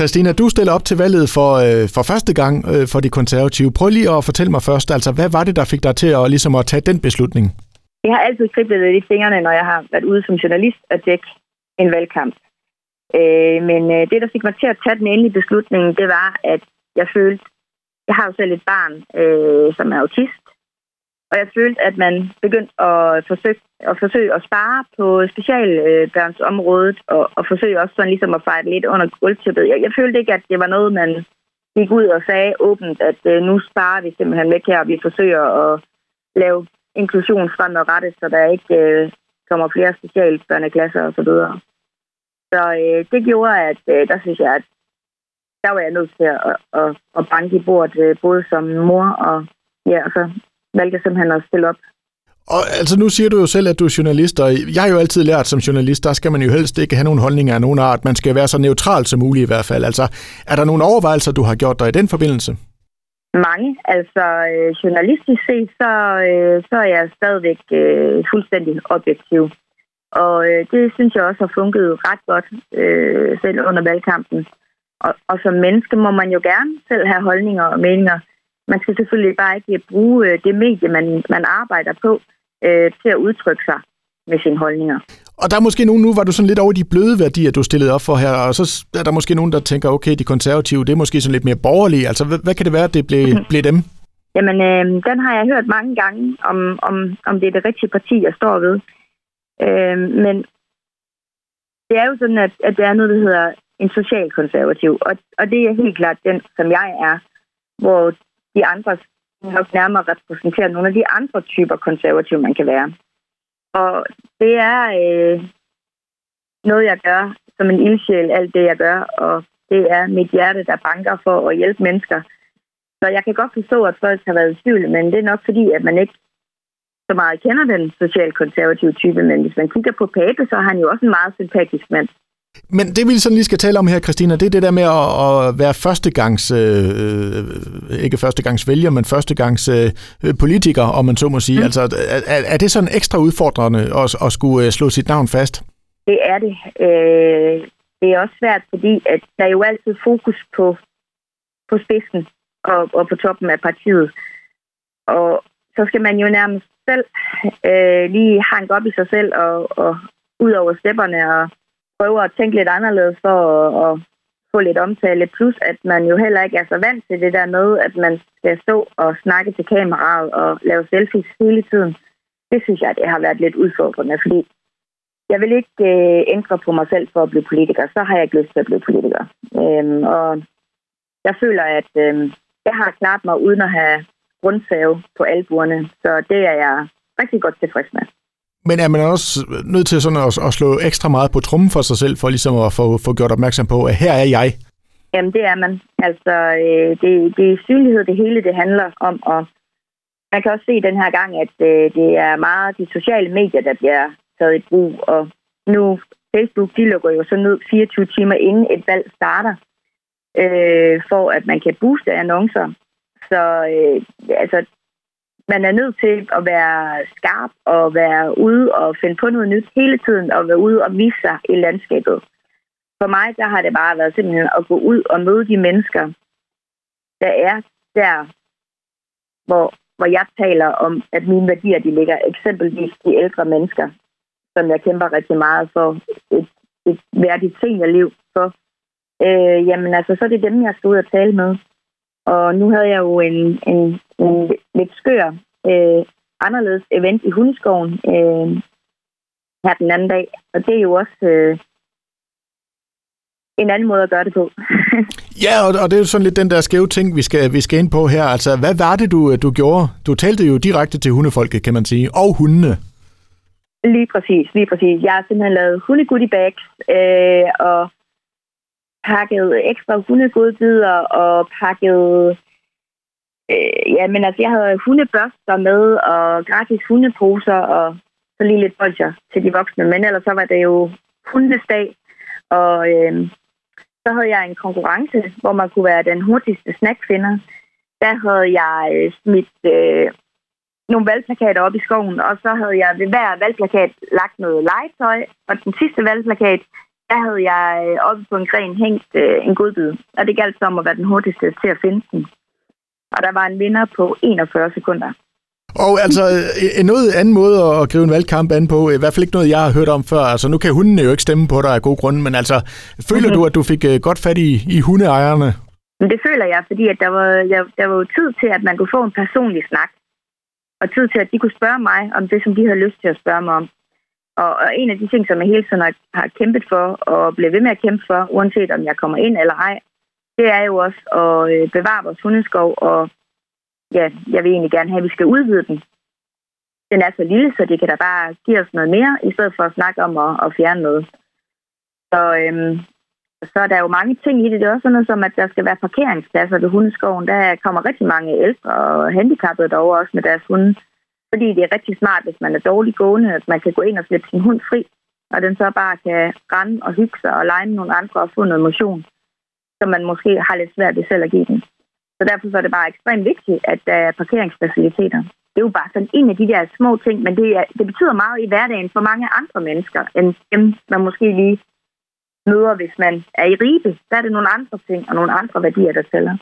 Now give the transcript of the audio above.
Christina, du stiller op til valget for, øh, for første gang øh, for de konservative. Prøv lige at fortælle mig først, altså hvad var det, der fik dig til at, ligesom at tage den beslutning? Jeg har altid kriblet lidt i fingrene, når jeg har været ude som journalist og dække en valgkamp. Øh, men øh, det, der fik mig til at tage den endelige beslutning, det var, at jeg følte, jeg har jo selv et barn, øh, som er autist, og jeg følte, at man begyndte at forsøge at, forsøge at spare på specialbørnsområdet, og, og forsøge også sådan ligesom at fejre lidt under guldtippet. Jeg, jeg følte ikke, at det var noget, man gik ud og sagde åbent, at øh, nu sparer vi simpelthen væk her, og vi forsøger at lave inklusion fremadrettet, så der ikke øh, kommer flere specialbørneklasser osv. Så, videre. så øh, det gjorde, at øh, der synes jeg, at der var jeg nødt til at, at, at banke i bordet, øh, både som mor og ja, og så valgte simpelthen at stille op. Og altså nu siger du jo selv, at du er journalist, og jeg har jo altid lært som journalist, der skal man jo helst ikke have nogen holdninger af nogen art. Man skal være så neutral som muligt i hvert fald. Altså, er der nogle overvejelser, du har gjort dig i den forbindelse? Mange. Altså, øh, journalistisk set, så, øh, så er jeg stadigvæk øh, fuldstændig objektiv. Og øh, det synes jeg også har funket ret godt, øh, selv under valgkampen. Og, og som menneske må man jo gerne selv have holdninger og meninger. Man skal selvfølgelig bare ikke bruge øh, det medie, man, man arbejder på, øh, til at udtrykke sig med sine holdninger. Og der er måske nogen, nu var du sådan lidt over de bløde værdier, du stillede op for her, og så er der måske nogen, der tænker, okay, de konservative, det er måske sådan lidt mere borgerlige. Altså, hvad, hvad kan det være, at det blev, mm-hmm. blev dem? Jamen, øh, den har jeg hørt mange gange, om, om, om det er det rigtige parti, jeg står ved. Øh, men det er jo sådan, at, at det er noget, der hedder en socialkonservativ, og, og det er helt klart den, som jeg er, hvor de andre nok nærmere repræsenterer nogle af de andre typer konservative, man kan være. Og det er øh, noget, jeg gør som en ildsjæl, alt det, jeg gør, og det er mit hjerte, der banker for at hjælpe mennesker. Så jeg kan godt forstå, at folk har været i tvivl, men det er nok fordi, at man ikke så meget kender den socialkonservative type, men hvis man kigger på Pape, så har han jo også en meget sympatisk mand. Men det vi sådan lige skal tale om her, Christina, det er det der med at, at være førstegangs, øh, ikke førstegangs vælger, men førstegangs øh, politiker, om man så må sige. Mm. Altså, er, er det sådan ekstra udfordrende at, at skulle øh, slå sit navn fast? Det er det. Øh, det er også svært, fordi at der er jo altid fokus på, på spidsen og, og på toppen af partiet. Og så skal man jo nærmest selv øh, lige hanke op i sig selv og, og ud over stepperne og prøver at tænke lidt anderledes for at, at få lidt omtale. Plus, at man jo heller ikke er så vant til det der med, at man skal stå og snakke til kameraet og lave selfies hele tiden. Det synes jeg, det har været lidt udfordrende, fordi jeg vil ikke øh, ændre på mig selv for at blive politiker. Så har jeg ikke lyst til at blive politiker. Øhm, og jeg føler, at øh, jeg har klart mig uden at have grundsave på albuerne. Så det er jeg rigtig godt tilfreds med. Men er man også nødt til sådan at, at slå ekstra meget på trummen for sig selv, for ligesom at få, få gjort opmærksom på, at her er jeg? Jamen, det er man. Altså, øh, det, det er synlighed, det hele det handler om. Og man kan også se den her gang, at øh, det er meget de sociale medier, der bliver taget i brug. Og nu, Facebook, de lukker jo så ned 24 timer inden et valg starter, øh, for at man kan booste annoncer. Så øh, altså, man er nødt til at være skarp og være ude og finde på noget nyt hele tiden og være ude og vise sig i landskabet. For mig, der har det bare været simpelthen at gå ud og møde de mennesker, der er der, hvor, hvor jeg taler om, at mine værdier, de ligger eksempelvis de ældre mennesker, som jeg kæmper rigtig meget for et, et værdigt seniorliv for. Øh, jamen altså, så er det dem, jeg skal ud og tale med. Og nu havde jeg jo en, en, en lidt skør, øh, anderledes event i Hundeskoven øh, her den anden dag. Og det er jo også øh, en anden måde at gøre det på. ja, og, og det er jo sådan lidt den der skæve ting, vi skal, vi skal ind på her. Altså, hvad var det, du, du gjorde? Du talte jo direkte til hundefolket, kan man sige, og hundene. Lige præcis, lige præcis. Jeg har simpelthen lavet hundegoodie bags, øh, og pakket ekstra hundegodbidder og pakket... Øh, ja, men altså, jeg havde hundebørster med og gratis hundeposer og så lige lidt bolcher til de voksne. Men ellers så var det jo hundesdag, og øh, så havde jeg en konkurrence, hvor man kunne være den hurtigste snackfinder. Der havde jeg øh, smidt øh, nogle valgplakater op i skoven, og så havde jeg ved hver valgplakat lagt noget legetøj, og den sidste valgplakat, der havde jeg øh, oppe på en gren hængt øh, en godbid, og det galt som at være den hurtigste til at finde den. Og der var en vinder på 41 sekunder. Og altså, en noget anden måde at gribe en valgkamp an på, i hvert fald ikke noget, jeg har hørt om før. Altså, nu kan hundene jo ikke stemme på dig af god grund, men altså, føler mm-hmm. du, at du fik øh, godt fat i, i hundeejerne? Men det føler jeg, fordi at der, var, jeg, der var jo tid til, at man kunne få en personlig snak. Og tid til, at de kunne spørge mig om det, som de havde lyst til at spørge mig om. Og, og en af de ting, som jeg hele tiden har, har kæmpet for, og bliver ved med at kæmpe for, uanset om jeg kommer ind eller ej, det er jo også at øh, bevare vores hundeskov, og ja, jeg vil egentlig gerne have, at vi skal udvide den. Den er så lille, så det kan da bare give os noget mere, i stedet for at snakke om at, at fjerne noget. Så, øhm, så er der jo mange ting i det. Det er også sådan noget som, at der skal være parkeringspladser ved hundeskoven. Der kommer rigtig mange ældre og handicappede derover også med deres hunde. Fordi det er rigtig smart, hvis man er dårlig gående, at man kan gå ind og slippe sin hund fri, og den så bare kan rende og hygge sig og lege med nogle andre og få noget motion, som man måske har lidt svært ved selv at give den. Så derfor så er det bare ekstremt vigtigt, at der er parkeringsfaciliteter. Det er jo bare sådan en af de der små ting, men det, er, det betyder meget i hverdagen for mange andre mennesker, end dem, man måske lige møder, hvis man er i Ribe. Der er det nogle andre ting og nogle andre værdier, der tæller.